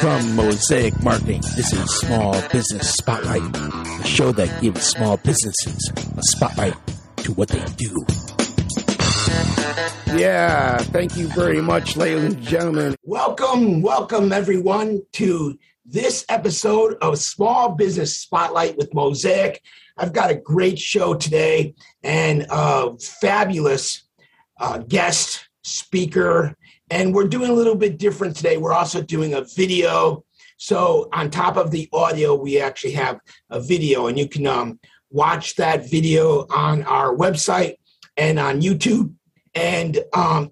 From Mosaic Marketing, this is Small Business Spotlight, a show that gives small businesses a spotlight to what they do. Yeah, thank you very much, ladies and gentlemen. Welcome, welcome everyone to this episode of Small Business Spotlight with Mosaic. I've got a great show today and a fabulous uh, guest speaker and we're doing a little bit different today. We're also doing a video. So on top of the audio, we actually have a video, and you can um, watch that video on our website and on YouTube. And um,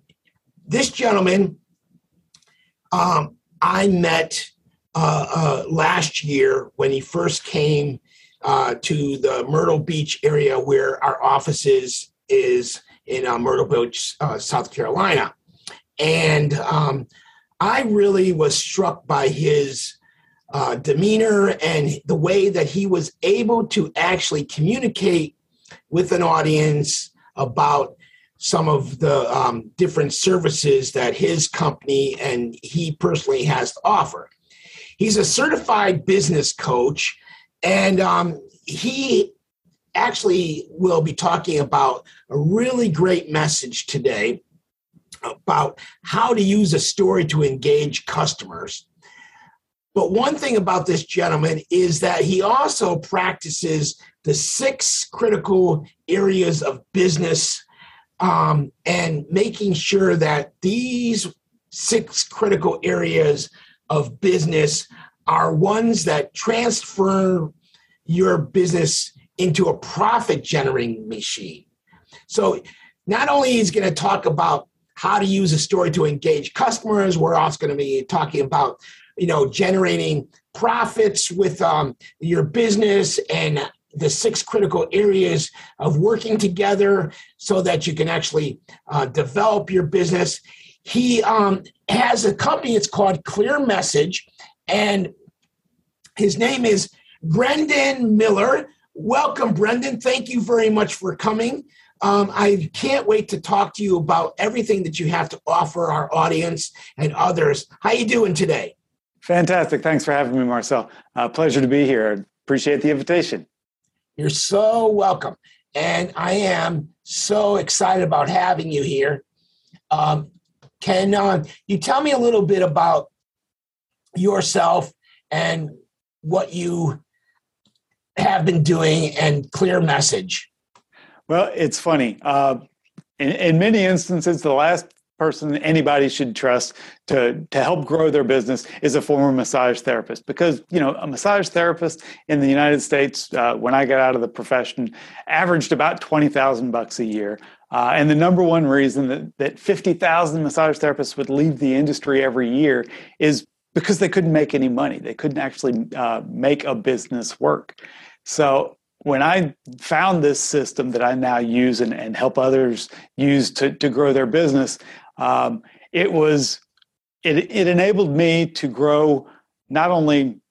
this gentleman, um, I met uh, uh, last year when he first came uh, to the Myrtle Beach area where our office is, is in uh, Myrtle Beach, uh, South Carolina. And um, I really was struck by his uh, demeanor and the way that he was able to actually communicate with an audience about some of the um, different services that his company and he personally has to offer. He's a certified business coach, and um, he actually will be talking about a really great message today about how to use a story to engage customers. But one thing about this gentleman is that he also practices the six critical areas of business um, and making sure that these six critical areas of business are ones that transfer your business into a profit generating machine. So, not only is going to talk about how to use a story to engage customers. We're also going to be talking about, you know, generating profits with um, your business and the six critical areas of working together so that you can actually uh, develop your business. He um, has a company, it's called Clear Message, and his name is Brendan Miller. Welcome, Brendan. Thank you very much for coming. Um, I can't wait to talk to you about everything that you have to offer our audience and others. How are you doing today? Fantastic. Thanks for having me, Marcel. Uh, pleasure to be here. Appreciate the invitation. You're so welcome. And I am so excited about having you here. Um, can uh, you tell me a little bit about yourself and what you have been doing and clear message? Well, it's funny. Uh, in, in many instances, the last person anybody should trust to to help grow their business is a former massage therapist because you know a massage therapist in the United States uh, when I got out of the profession averaged about twenty thousand bucks a year. Uh, and the number one reason that, that 50,000 massage therapists would leave the industry every year is because they couldn't make any money. They couldn't actually uh, make a business work. So when I found this system that I now use and, and help others use to, to grow their business, um, it was it, it enabled me to grow not only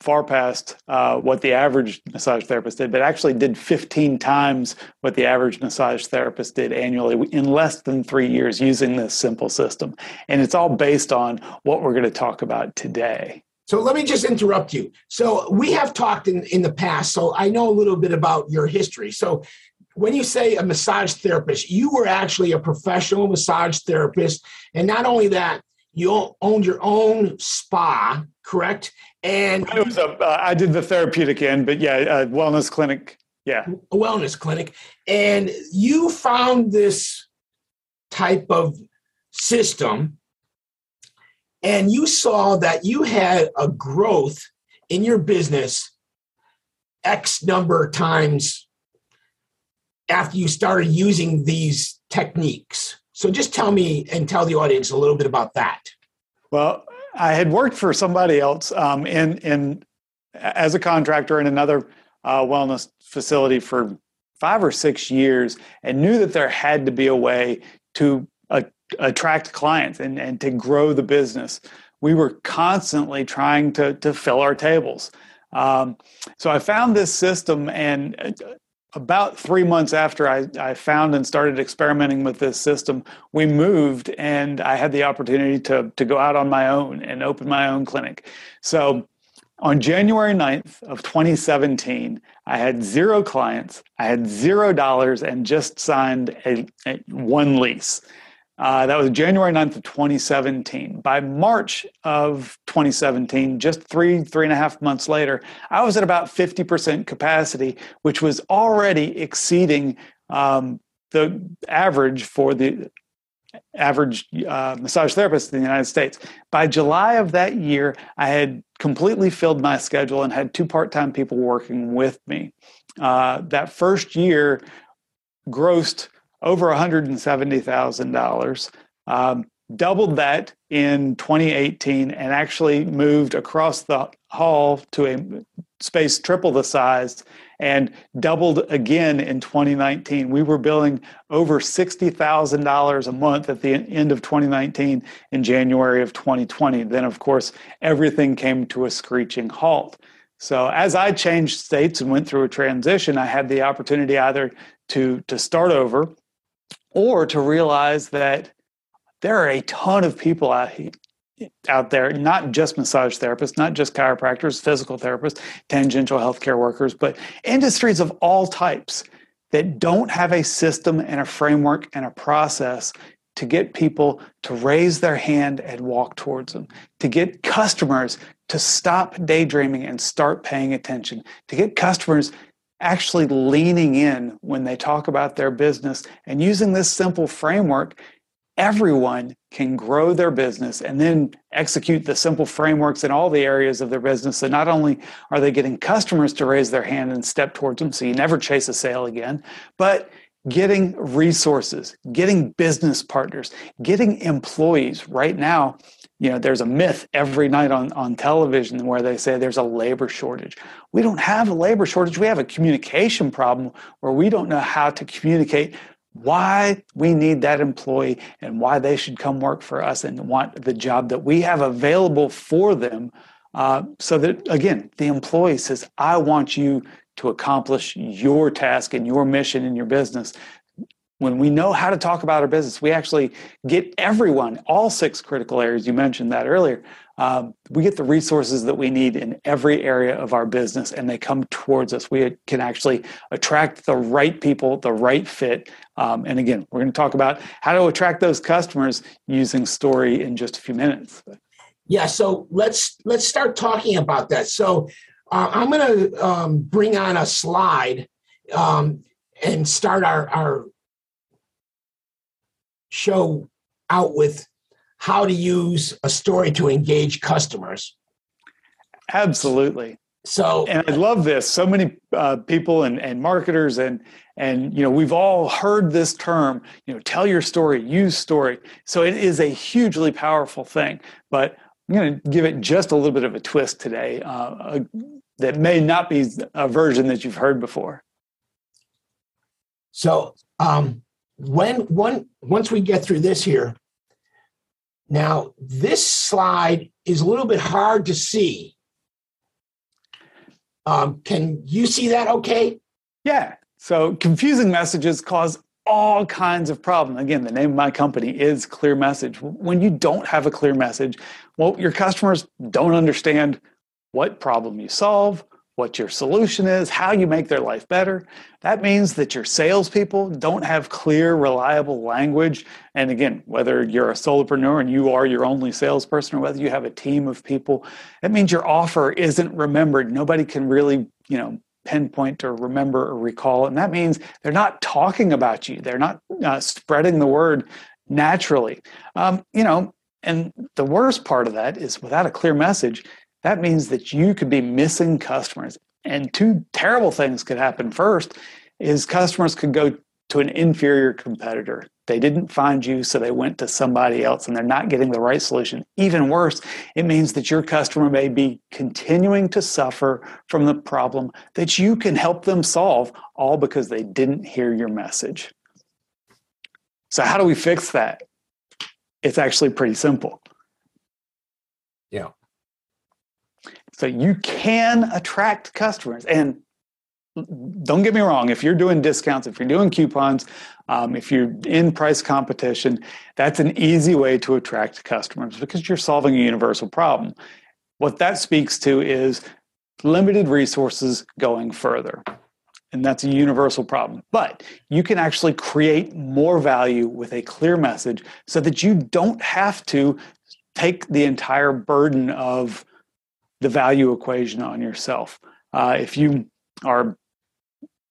far past uh, what the average massage therapist did, but actually did 15 times what the average massage therapist did annually in less than three years using this simple system. And it's all based on what we're going to talk about today. So let me just interrupt you. So we have talked in, in the past, so I know a little bit about your history. So when you say a massage therapist, you were actually a professional massage therapist. And not only that, you owned your own spa, correct? And it was a, uh, I did the therapeutic end, but yeah, a wellness clinic. Yeah. A wellness clinic. And you found this type of system and you saw that you had a growth in your business X number of times after you started using these techniques. So just tell me and tell the audience a little bit about that. Well, I had worked for somebody else um, in in as a contractor in another uh, wellness facility for five or six years, and knew that there had to be a way to attract clients and, and to grow the business. We were constantly trying to, to fill our tables. Um, so I found this system, and about three months after I, I found and started experimenting with this system, we moved and I had the opportunity to, to go out on my own and open my own clinic. So on January 9th of 2017, I had zero clients, I had zero dollars, and just signed a, a one lease. Uh, that was January 9th of 2017. By March of 2017, just three, three and a half months later, I was at about 50% capacity, which was already exceeding um, the average for the average uh, massage therapist in the United States. By July of that year, I had completely filled my schedule and had two part time people working with me. Uh, that first year grossed over $170,000. Um, doubled that in 2018 and actually moved across the hall to a space triple the size and doubled again in 2019. We were billing over $60,000 a month at the end of 2019 in January of 2020. Then, of course, everything came to a screeching halt. So, as I changed states and went through a transition, I had the opportunity either to, to start over or to realize that there are a ton of people out, out there, not just massage therapists, not just chiropractors, physical therapists, tangential healthcare workers, but industries of all types that don't have a system and a framework and a process to get people to raise their hand and walk towards them, to get customers to stop daydreaming and start paying attention, to get customers actually leaning in when they talk about their business and using this simple framework everyone can grow their business and then execute the simple frameworks in all the areas of their business. So not only are they getting customers to raise their hand and step towards them so you never chase a sale again but getting resources getting business partners getting employees. Right now you know there's a myth every night on, on television where they say there's a labor shortage we don't have a labor shortage we have a communication problem where we don't know how to communicate why we need that employee and why they should come work for us and want the job that we have available for them. Uh, so that, again, the employee says, I want you to accomplish your task and your mission in your business. When we know how to talk about our business, we actually get everyone, all six critical areas, you mentioned that earlier, um, we get the resources that we need in every area of our business and they come towards us. We can actually attract the right people, the right fit. Um, and again, we're going to talk about how to attract those customers using story in just a few minutes. Yeah, so let's let's start talking about that. So uh, I'm going to um, bring on a slide um, and start our, our show out with how to use a story to engage customers. Absolutely. So, and I love this. So many uh, people and, and marketers and and you know we've all heard this term. You know, tell your story, use story. So it is a hugely powerful thing. But I'm going to give it just a little bit of a twist today uh, that may not be a version that you've heard before. So, um, when one once we get through this here, now, this slide is a little bit hard to see. Um, can you see that okay? Yeah. So confusing messages cause all kinds of problems. Again, the name of my company is Clear Message. When you don't have a clear message, well, your customers don't understand what problem you solve, what your solution is, how you make their life better. That means that your salespeople don't have clear, reliable language. And again, whether you're a solopreneur and you are your only salesperson or whether you have a team of people, it means your offer isn't remembered. Nobody can really, you know, pinpoint or remember or recall. And that means they're not talking about you. They're not uh, spreading the word naturally. Um, you know, and the worst part of that is without a clear message, that means that you could be missing customers. And two terrible things could happen. First is customers could go to an inferior competitor. They didn't find you, so they went to somebody else and they're not getting the right solution. Even worse, it means that your customer may be continuing to suffer from the problem that you can help them solve, all because they didn't hear your message. So, how do we fix that? It's actually pretty simple. Yeah. So you can attract customers. And don't get me wrong, if you're doing discounts, if you're doing coupons, um, if you're in price competition, that's an easy way to attract customers because you're solving a universal problem. What that speaks to is limited resources going further. And that's a universal problem. But you can actually create more value with a clear message so that you don't have to take the entire burden of the value equation on yourself. Uh, if you are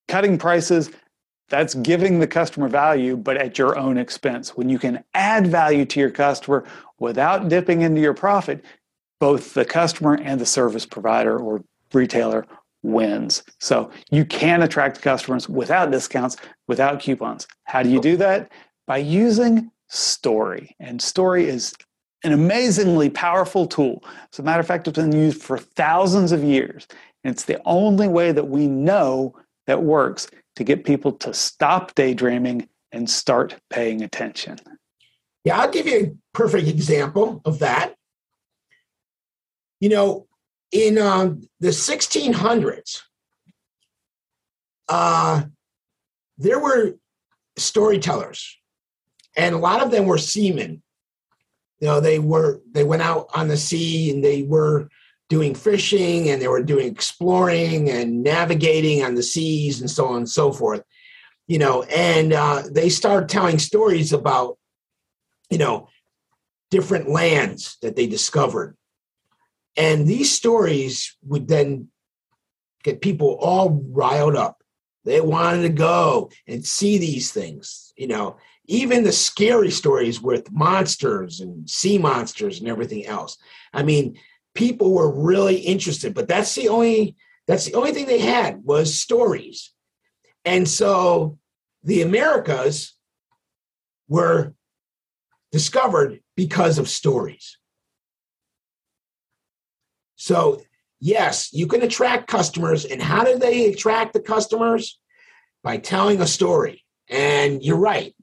cutting prices, that's giving the customer value, but at your own expense. When you can add value to your customer without dipping into your profit, both the customer and the service provider or retailer wins. So you can attract customers without discounts, without coupons. How do you do that? By using story. And story is an amazingly powerful tool. As a matter of fact, it's been used for thousands of years. And it's the only way that we know that works to get people to stop daydreaming and start paying attention. Yeah, I'll give you a perfect example of that. You know, in um, the 1600s, uh, there were storytellers, and a lot of them were seamen. You know, they were they went out on the sea and they were doing fishing and they were doing exploring and navigating on the seas and so on and so forth. You know, and uh, they started telling stories about, you know, different lands that they discovered and these stories would then get people all riled up. They wanted to go and see these things, you know, even the scary stories with monsters and sea monsters and everything else. I mean, people were really interested, but that's the only that's the only thing they had was stories. And so the Americas were discovered because of stories. So, yes, you can attract customers. And how do they attract the customers? By telling a story. And you're right.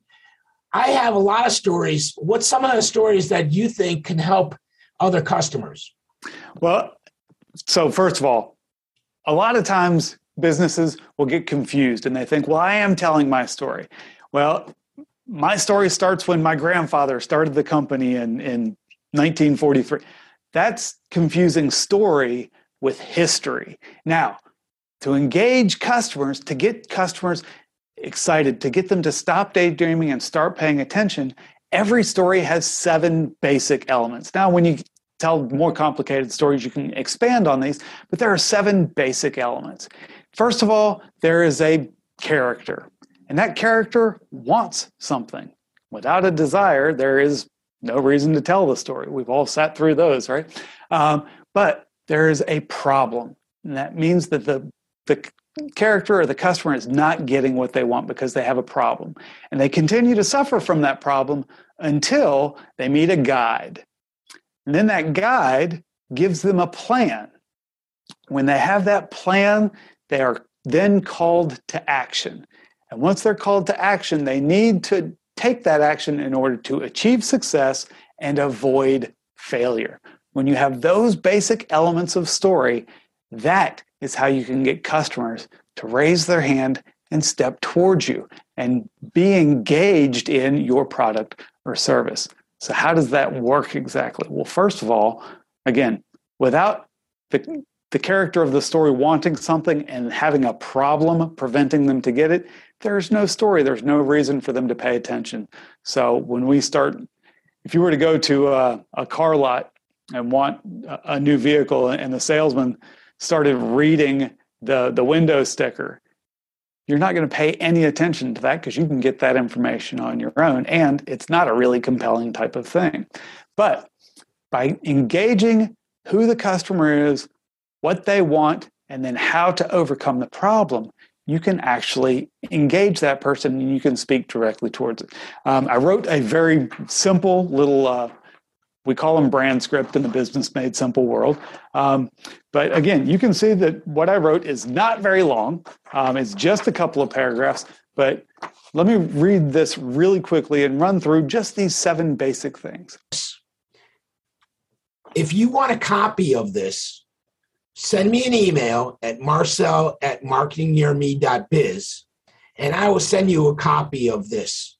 I have a lot of stories. What's some of the stories that you think can help other customers? Well, so first of all, a lot of times businesses will get confused and they think, well, I am telling my story. Well, my story starts when my grandfather started the company in, in 1943. That's confusing story with history. Now, to engage customers, to get customers excited, to get them to stop daydreaming and start paying attention, every story has seven basic elements. Now, when you tell more complicated stories, you can expand on these, but there are seven basic elements. First of all, there is a character, and that character wants something. Without a desire, there is no reason to tell the story. We've all sat through those, right? Um, but there is a problem, and that means that the the character or the customer is not getting what they want because they have a problem, and they continue to suffer from that problem until they meet a guide, and then that guide gives them a plan. When they have that plan, they are then called to action. And once they're called to action, they need to take that action in order to achieve success and avoid failure. When you have those basic elements of story, that is how you can get customers to raise their hand and step towards you and be engaged in your product or service. So, how does that work exactly? Well, first of all, again, without the, the character of the story wanting something and having a problem preventing them to get it, there's no story. There's no reason for them to pay attention. So when we start, if you were to go to a, a car lot and want a, a new vehicle, and the salesman started reading the the window sticker, you're not going to pay any attention to that because you can get that information on your own, and it's not a really compelling type of thing. But by engaging who the customer is, what they want, and then how to overcome the problem, you can actually engage that person and you can speak directly towards it. Um, I wrote a very simple little, uh, we call them brand script in the business made simple world. Um, but again, you can see that what I wrote is not very long. Um, it's just a couple of paragraphs, but let me read this really quickly and run through just these seven basic things. If you want a copy of this, send me an email at marcel at marketingnearme.biz and I will send you a copy of this.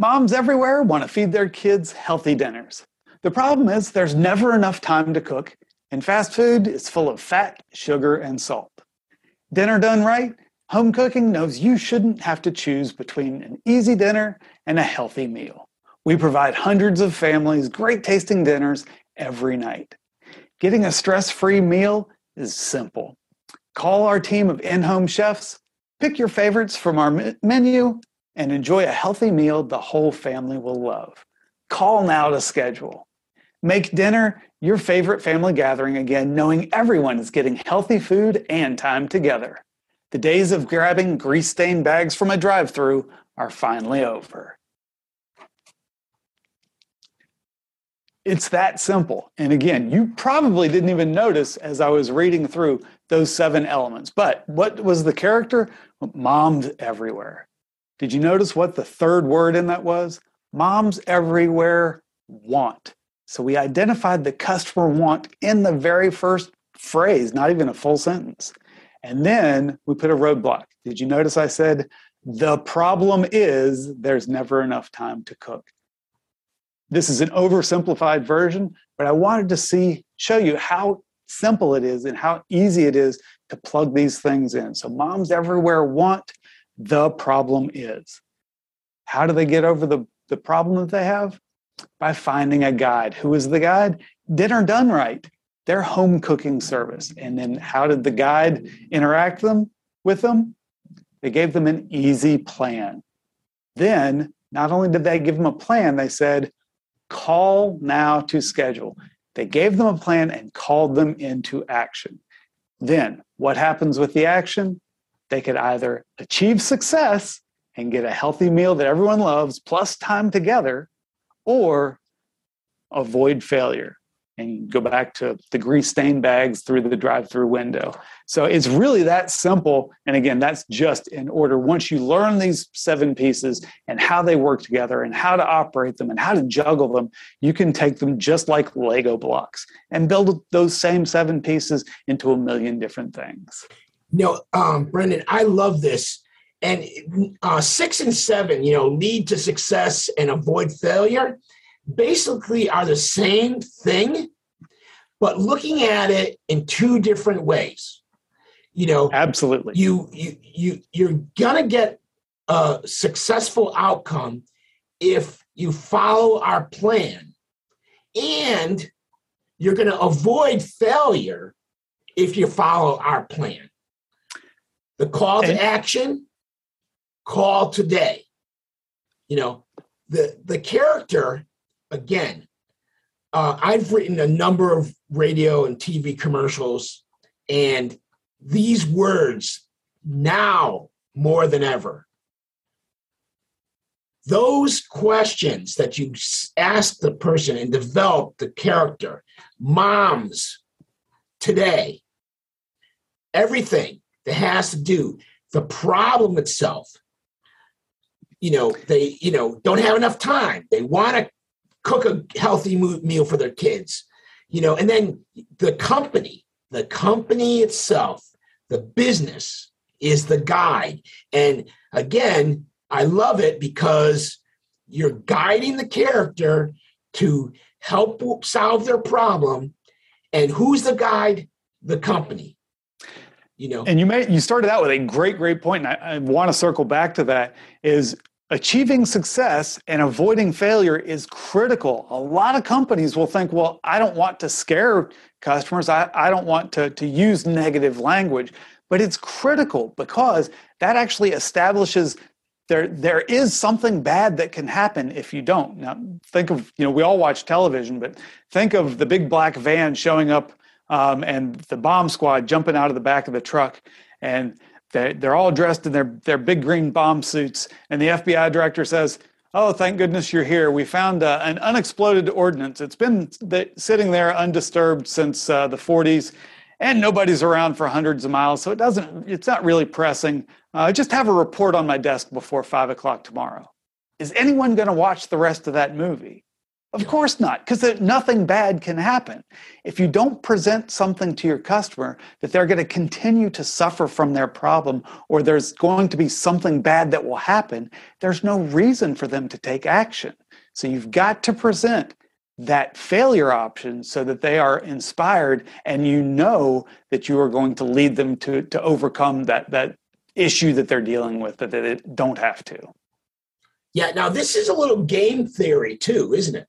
Moms everywhere want to feed their kids healthy dinners. The problem is there's never enough time to cook, and fast food is full of fat, sugar, and salt. Dinner done right, home cooking knows you shouldn't have to choose between an easy dinner and a healthy meal. We provide hundreds of families great tasting dinners every night. Getting a stress free meal is simple. Call our team of in home chefs, pick your favorites from our menu, and enjoy a healthy meal the whole family will love. Call now to schedule. Make dinner your favorite family gathering again, knowing everyone is getting healthy food and time together. The days of grabbing grease stained bags from a drive through are finally over. It's that simple. And again, you probably didn't even notice as I was reading through those seven elements. But what was the character? Moms everywhere. Did you notice what the third word in that was? Moms everywhere want. So we identified the customer want in the very first phrase, not even a full sentence. And then we put a roadblock. Did you notice I said, the problem is there's never enough time to cook? This is an oversimplified version, but I wanted to see, show you how simple it is and how easy it is to plug these things in. So moms everywhere want the problem is. How do they get over the, the problem that they have? by finding a guide. Who is the guide? Dinner Done Right, their home cooking service. And then how did the guide interact them with them? They gave them an easy plan. Then, not only did they give them a plan, they said, call now to schedule. They gave them a plan and called them into action. Then, what happens with the action? They could either achieve success and get a healthy meal that everyone loves, plus time together, or avoid failure and go back to the grease stained bags through the drive through window. So it's really that simple. And again, that's just in order. Once you learn these seven pieces and how they work together and how to operate them and how to juggle them, you can take them just like Lego blocks and build those same seven pieces into a million different things. You know, um, Brendan, I love this and uh, six and seven, you know, lead to success and avoid failure, basically are the same thing, but looking at it in two different ways. You know, absolutely. You you you you're gonna get a successful outcome if you follow our plan, and you're gonna avoid failure if you follow our plan. The call to action call today. You know, the the character again. Uh, I've written a number of radio and TV commercials, and these words now more than ever. Those questions that you ask the person and develop the character, moms today, everything has to do, the problem itself, you know they you know don't have enough time. They want to cook a healthy meal for their kids you know and then the company the company itself the business is the guide. And again i love it because you're guiding the character to help solve their problem. And who's the guide? The company you know and you may you started out with a great great point and I, I want to circle back to that is Achieving success and avoiding failure is critical. A lot of companies will think, well, I don't want to scare customers. I, I don't want to, to use negative language. But it's critical because that actually establishes there, there is something bad that can happen if you don't. Now, think of, you know, we all watch television, but think of the big black van showing up um, and the bomb squad jumping out of the back of the truck. And they, they're all dressed in their, their big green bomb suits. And the FBI director says, Oh, thank goodness you're here. We found uh, an unexploded ordnance. It's been th- sitting there undisturbed since uh, the 40s, and nobody's around for hundreds of miles, so it doesn't. It's not really pressing. Uh, just have a report on my desk before five o'clock tomorrow. Is anyone going to watch the rest of that movie? Of course not, because nothing bad can happen. If you don't present something to your customer that they're going to continue to suffer from their problem or there's going to be something bad that will happen, there's no reason for them to take action. So you've got to present that failure option so that they are inspired and you know that you are going to lead them to, to overcome that, that issue that they're dealing with that they don't have to. Yeah, now this is a little game theory too, isn't it?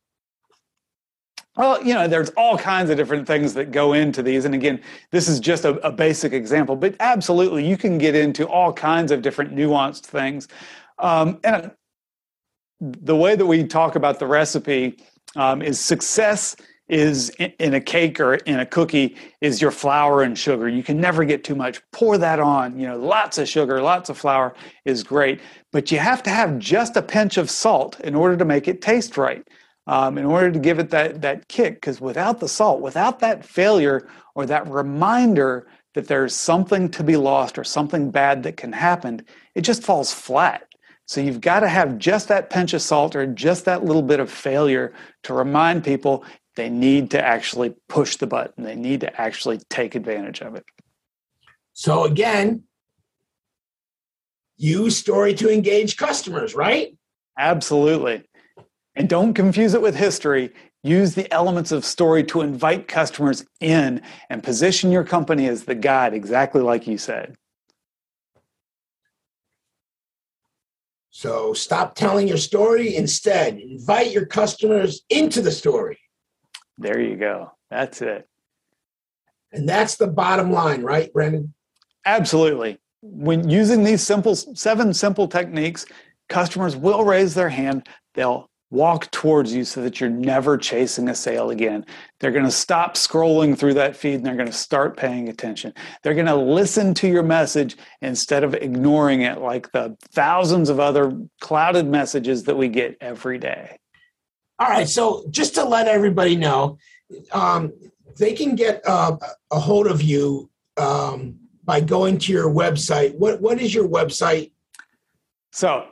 Well, you know, there's all kinds of different things that go into these. And again, this is just a, a basic example, but absolutely, you can get into all kinds of different nuanced things. Um, and the way that we talk about the recipe um, is success is in a cake or in a cookie is your flour and sugar. You can never get too much. Pour that on. You know, lots of sugar, lots of flour is great, but you have to have just a pinch of salt in order to make it taste right um, in order to give it that that kick. Because without the salt, without that failure or that reminder that there's something to be lost or something bad that can happen, it just falls flat. So you've got to have just that pinch of salt or just that little bit of failure to remind people they need to actually push the button. They need to actually take advantage of it. So again, use story to engage customers, right? Absolutely. And don't confuse it with history. Use the elements of story to invite customers in and position your company as the guide, exactly like you said. So stop telling your story. Instead, invite your customers into the story. There you go. That's it. And that's the bottom line, right, Brendan? Absolutely. When using these simple seven simple techniques, customers will raise their hand. They'll walk towards you so that you're never chasing a sale again. They're going to stop scrolling through that feed and they're going to start paying attention. They're going to listen to your message instead of ignoring it like the thousands of other clouded messages that we get every day. All right. So, just to let everybody know, um, they can get uh, a hold of you um, by going to your website. What What is your website? So,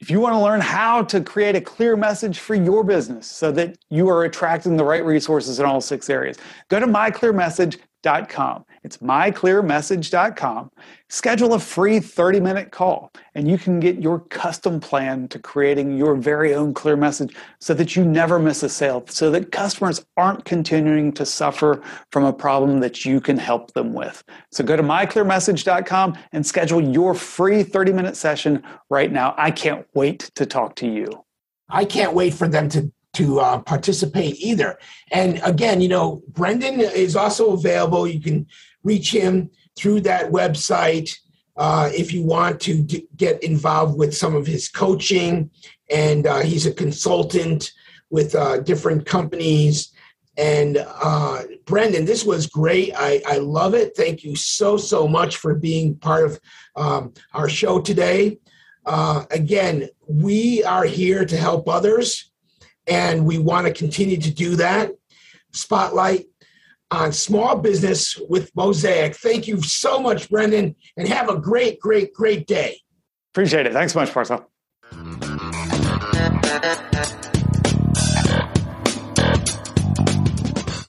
if you want to learn how to create a clear message for your business so that you are attracting the right resources in all six areas, go to myclearmessage.com. It's myclearmessage.com. Schedule a free 30 minute call, and you can get your custom plan to creating your very own clear message so that you never miss a sale, so that customers aren't continuing to suffer from a problem that you can help them with. So go to myclearmessage.com and schedule your free 30 minute session right now. I can't wait to talk to you. I can't wait for them to to uh, participate either. And again, you know, Brendan is also available. You can reach him through that website uh, if you want to d- get involved with some of his coaching. And uh, he's a consultant with uh, different companies. And uh, Brendan, this was great. I, I love it. Thank you so, so much for being part of um, our show today. Uh, again, we are here to help others, and we want to continue to do that. Spotlight on small business with Mosaic. Thank you so much, Brendan, and have a great, great, great day. Appreciate it. Thanks so much, Marcel.